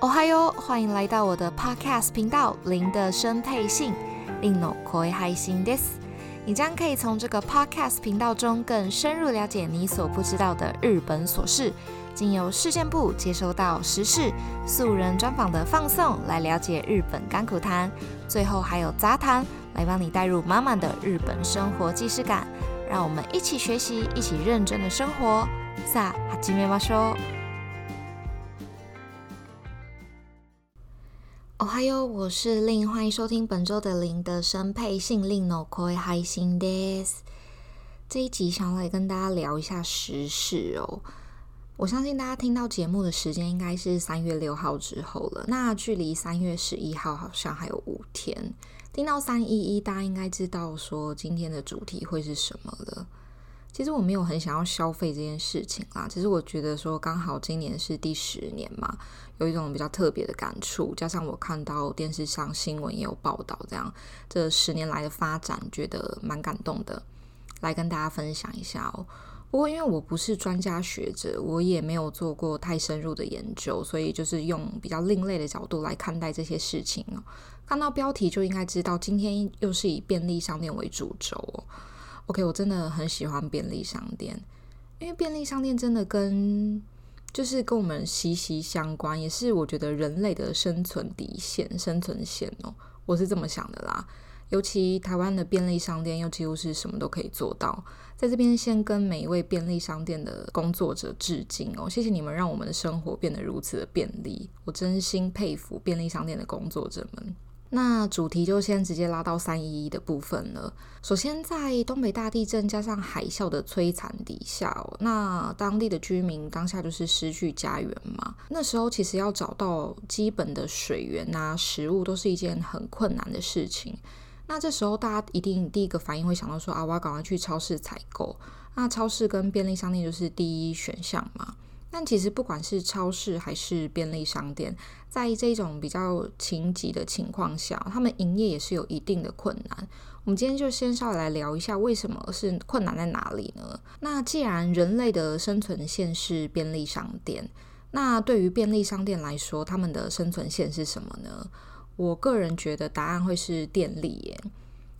哦嗨哟，欢迎来到我的 Podcast 频道《零的声配信》，令の声配信です。你将可以从这个 Podcast 频道中更深入了解你所不知道的日本琐事，经由事件部接收到时事、素人专访的放送，来了解日本甘苦谈。最后还有杂谈，来帮你带入满满的日本生活既视感。让我们一起学习，一起认真的生活。さあ、始めましょう。 哦嗨哟，我是令，欢迎收听本周的零的声配信令の声配信です。这一集想来跟大家聊一下时事哦。我相信大家听到节目的时间应该是三月六号之后了，那距离三月十一号好像还有五天。听到三一一，大家应该知道说今天的主题会是什么了。 其实我没有很想要消费这件事情啦，其实我觉得说刚好今年是第十年嘛，有一种比较特别的感触，加上我看到电视上新闻也有报道，这样这十年来的发展，觉得蛮感动的，来跟大家分享一下哦。不过因为我不是专家学者，我也没有做过太深入的研究，所以就是用比较另类的角度来看待这些事情哦。看到标题就应该知道，今天又是以便利商店为主轴哦。OK，我真的很喜欢便利商店，因为便利商店真的跟就是跟我们息息相关，也是我觉得人类的生存底线、生存线哦，我是这么想的啦。尤其台湾的便利商店又几乎是什么都可以做到，在这边先跟每一位便利商店的工作者致敬哦，谢谢你们让我们的生活变得如此的便利，我真心佩服便利商店的工作者们。那主题就先直接拉到三一一的部分了。首先，在东北大地震加上海啸的摧残底下，那当地的居民当下就是失去家园嘛。那时候其实要找到基本的水源啊、食物，都是一件很困难的事情。那这时候大家一定第一个反应会想到说啊，我要赶快去超市采购。那超市跟便利商店就是第一选项嘛。但其实不管是超市还是便利商店，在这种比较紧急的情况下，他们营业也是有一定的困难。我们今天就先稍微来聊一下，为什么是困难在哪里呢？那既然人类的生存线是便利商店，那对于便利商店来说，他们的生存线是什么呢？我个人觉得答案会是电力耶，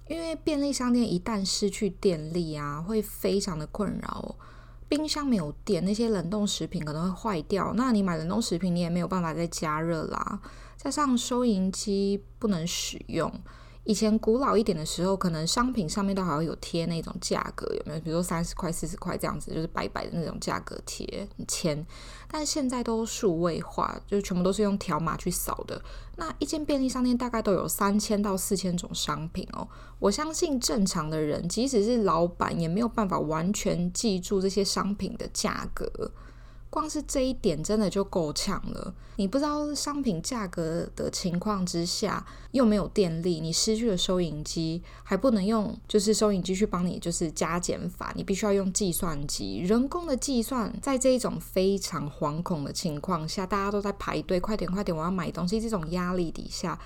因为便利商店一旦失去电力啊，会非常的困扰。冰箱没有电，那些冷冻食品可能会坏掉。那你买冷冻食品，你也没有办法再加热啦。加上收银机不能使用。以前古老一点的时候，可能商品上面都还会有贴那种价格，有没有？比如说三十块、四十块这样子，就是白白的那种价格贴签。但现在都数位化，就全部都是用条码去扫的。那一间便利商店大概都有三千到四千种商品哦。我相信正常的人，即使是老板，也没有办法完全记住这些商品的价格。光是这一点真的就够呛了。你不知道商品价格的情况之下，又没有电力，你失去了收银机，还不能用就是收银机去帮你就是加减法，你必须要用计算机人工的计算。在这一种非常惶恐的情况下，大家都在排队，快点快点，我要买东西。这种压力底下，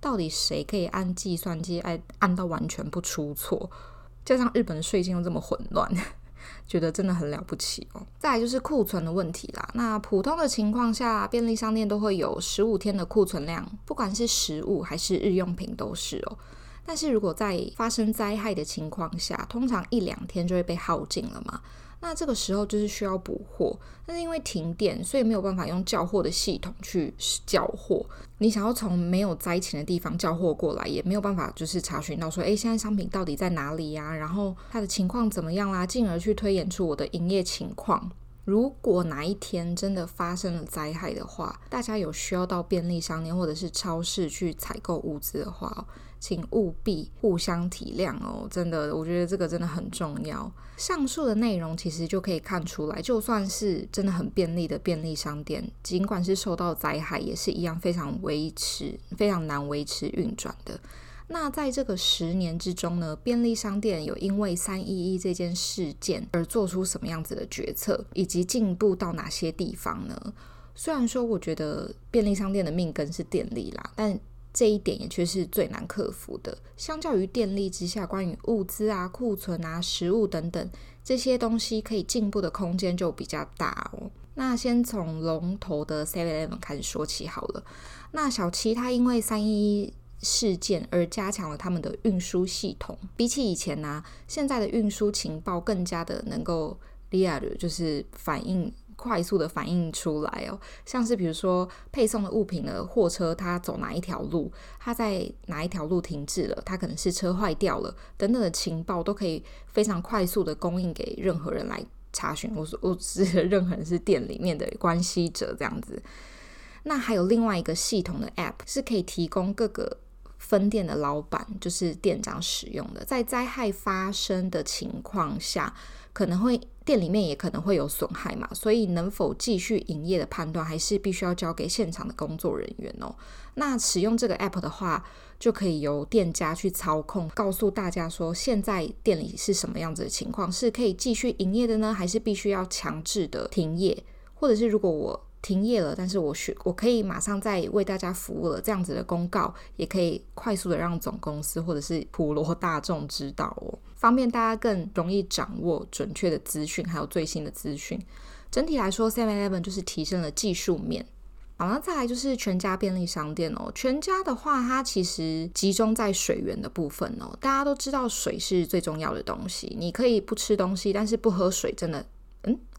到底谁可以按计算机按按到完全不出错？加上日本的税金又这么混乱。觉得真的很了不起哦。再来就是库存的问题啦。那普通的情况下，便利商店都会有十五天的库存量，不管是食物还是日用品都是哦。但是如果在发生灾害的情况下，通常一两天就会被耗尽了嘛。那这个时候就是需要补货，但是因为停电，所以没有办法用叫货的系统去叫货。你想要从没有灾情的地方叫货过来，也没有办法，就是查询到说，诶，现在商品到底在哪里呀？然后它的情况怎么样啦？进而去推演出我的营业情况。如果哪一天真的发生了灾害的话，大家有需要到便利商店或者是超市去采购物资的话，请务必互相体谅哦，真的，我觉得这个真的很重要。上述的内容其实就可以看出来，就算是真的很便利的便利商店，尽管是受到灾害，也是一样非常维持、非常难维持运转的。那在这个十年之中呢，便利商店有因为三一一这件事件而做出什么样子的决策，以及进步到哪些地方呢？虽然说我觉得便利商店的命根是电力啦，但这一点也却是最难克服的。相较于电力之下，关于物资啊、库存啊、食物等等这些东西可以进步的空间就比较大哦。那先从龙头的 Seven Eleven 开始说起好了。那小七它因为三一一事件而加强了他们的运输系统，比起以前呢、啊，现在的运输情报更加的能够 r e a 就是反应快速的反映出来哦。像是比如说配送的物品的货车，它走哪一条路，它在哪一条路停滞了，它可能是车坏掉了等等的情报，都可以非常快速的供应给任何人来查询。我说我指的任何人是店里面的关系者这样子。那还有另外一个系统的 App 是可以提供各个。分店的老板就是店长使用的，在灾害发生的情况下，可能会店里面也可能会有损害嘛，所以能否继续营业的判断，还是必须要交给现场的工作人员哦。那使用这个 app 的话，就可以由店家去操控，告诉大家说现在店里是什么样子的情况，是可以继续营业的呢，还是必须要强制的停业，或者是如果我。停业了，但是我学我可以马上再为大家服务了。这样子的公告也可以快速的让总公司或者是普罗大众知道哦，方便大家更容易掌握准确的资讯，还有最新的资讯。整体来说，Seven Eleven 就是提升了技术面。好，那再来就是全家便利商店哦。全家的话，它其实集中在水源的部分哦。大家都知道水是最重要的东西，你可以不吃东西，但是不喝水真的，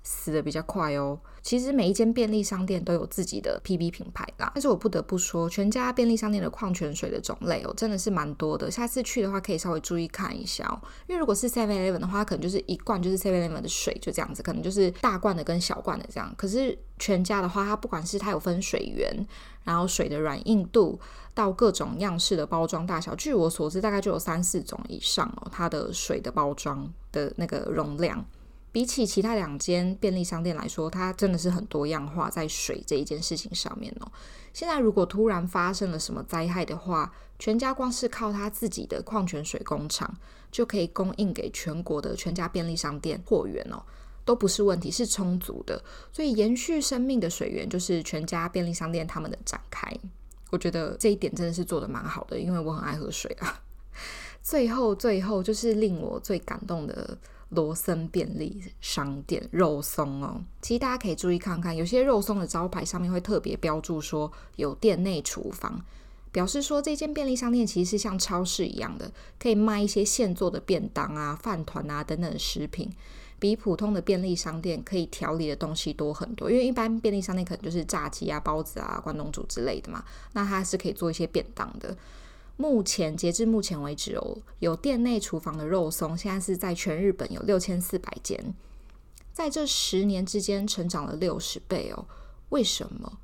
死得比较快哦。其实每一间便利商店都有自己的 PB 品牌啦，但是我不得不说，全家便利商店的矿泉水的种类哦，真的是蛮多的。下次去的话，可以稍微注意看一下哦。因为如果是 Seven Eleven 的话，可能就是一罐就是 Seven Eleven 的水，就这样子，可能就是大罐的跟小罐的这样。可是全家的话，它不管是它有分水源，然后水的软硬度，到各种样式的包装大小，据我所知，大概就有三四种以上哦。它的水的包装的那个容量。比起其他两间便利商店来说，它真的是很多样化在水这一件事情上面哦。现在如果突然发生了什么灾害的话，全家光是靠它自己的矿泉水工厂就可以供应给全国的全家便利商店货源哦，都不是问题，是充足的。所以延续生命的水源就是全家便利商店他们的展开。我觉得这一点真的是做得蛮好的，因为我很爱喝水啊。最后，最后就是令我最感动的。罗森便利商店肉松哦，其实大家可以注意看看，有些肉松的招牌上面会特别标注说有店内厨房，表示说这间便利商店其实是像超市一样的，可以卖一些现做的便当啊、饭团啊等等食品，比普通的便利商店可以调理的东西多很多。因为一般便利商店可能就是炸鸡啊、包子啊、关东煮之类的嘛，那它是可以做一些便当的。目前截至目前为止哦，有店内厨房的肉松，现在是在全日本有六千四百间，在这十年之间成长了六十倍哦。为什么？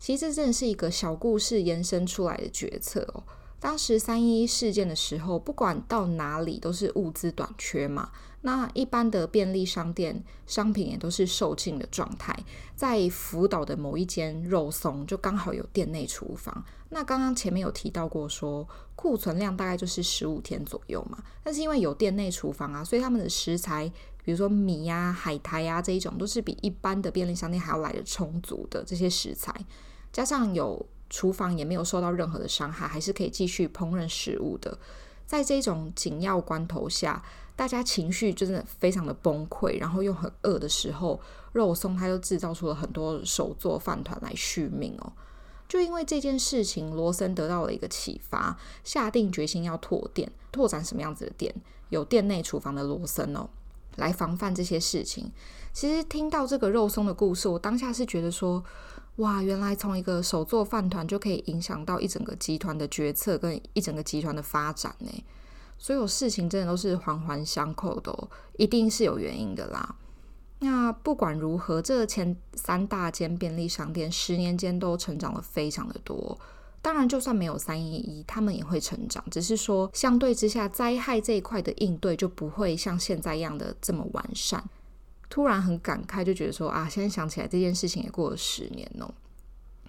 其实这真的是一个小故事延伸出来的决策哦。当时三一事件的时候，不管到哪里都是物资短缺嘛。那一般的便利商店商品也都是售罄的状态。在福岛的某一间肉松就刚好有店内厨房。那刚刚前面有提到过说，库存量大概就是十五天左右嘛。但是因为有店内厨房啊，所以他们的食材，比如说米呀、海苔呀、这一种，都是比一般的便利商店还要来得充足的这些食材，加上有。厨房也没有受到任何的伤害，还是可以继续烹饪食物的。在这种紧要关头下，大家情绪真的非常的崩溃，然后又很饿的时候，肉松它就制造出了很多手作饭团来续命哦。就因为这件事情，罗森得到了一个启发，下定决心要拓店，拓展什么样子的店？有店内厨房的罗森哦，来防范这些事情。其实听到这个肉松的故事，我当下是觉得说。哇，原来从一个手作饭团就可以影响到一整个集团的决策跟一整个集团的发展呢。所有事情真的都是环环相扣的哦，一定是有原因的啦。那不管如何，这前三大间便利商店十年间都成长了非常的多。当然，就算没有三一一，他们也会成长，只是说相对之下，灾害这一块的应对就不会像现在一样的这么完善。突然很感慨，就觉得说啊，现在想起来这件事情也过了十年哦。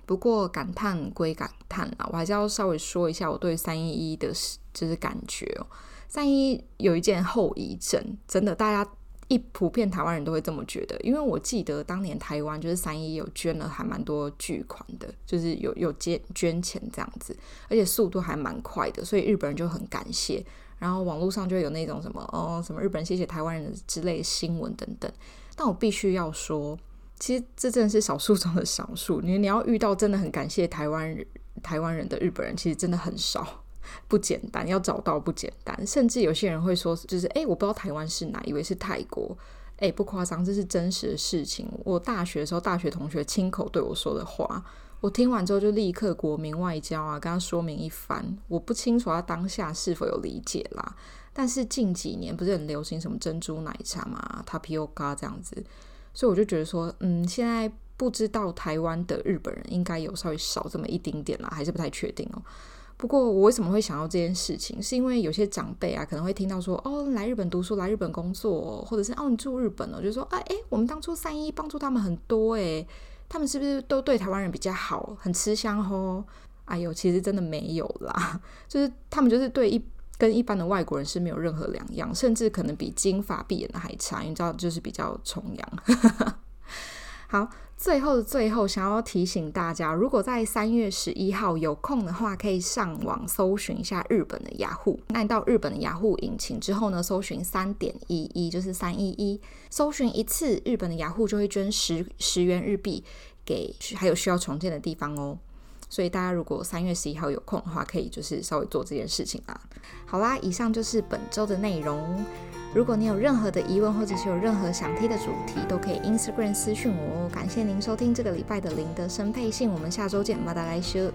不过感叹归感叹啊，我还是要稍微说一下我对三一一的就是感觉哦。三一有一件后遗症，真的大家一普遍台湾人都会这么觉得，因为我记得当年台湾就是三一有捐了还蛮多巨款的，就是有有捐捐钱这样子，而且速度还蛮快的，所以日本人就很感谢。然后网络上就有那种什么哦，什么日本人谢谢台湾人之类的新闻等等。但我必须要说，其实这真的是少数中的少数。你你要遇到真的很感谢台湾人台湾人的日本人，其实真的很少，不简单。要找到不简单，甚至有些人会说，就是哎，我不知道台湾是哪，以为是泰国。哎，不夸张，这是真实的事情。我大学的时候，大学同学亲口对我说的话，我听完之后就立刻国民外交啊，跟他说明一番。我不清楚他当下是否有理解啦，但是近几年不是很流行什么珍珠奶茶嘛，Tapioca 这样子，所以我就觉得说，嗯，现在不知道台湾的日本人应该有稍微少这么一丁点啦，还是不太确定哦。不过我为什么会想到这件事情，是因为有些长辈啊可能会听到说，哦，来日本读书，来日本工作，或者是哦，你住日本了，就说，哎哎，我们当初三一帮助他们很多，哎，他们是不是都对台湾人比较好，很吃香哦？哎呦，其实真的没有啦，就是他们就是对一跟一般的外国人是没有任何两样，甚至可能比金发碧眼的还差，你知道，就是比较崇洋。好。最后的最后，想要提醒大家，如果在三月十一号有空的话，可以上网搜寻一下日本的雅虎。那你到日本的雅虎引擎之后呢，搜寻三点一一，就是三一一，搜寻一次日本的雅虎就会捐十十元日币给还有需要重建的地方哦。所以大家如果三月十一号有空的话，可以就是稍微做这件事情啦。好啦，以上就是本周的内容。如果你有任何的疑问，或者是有任何想听的主题，都可以 Instagram 私讯我哦。感谢您收听这个礼拜的林德生配信，我们下周见，马达来修。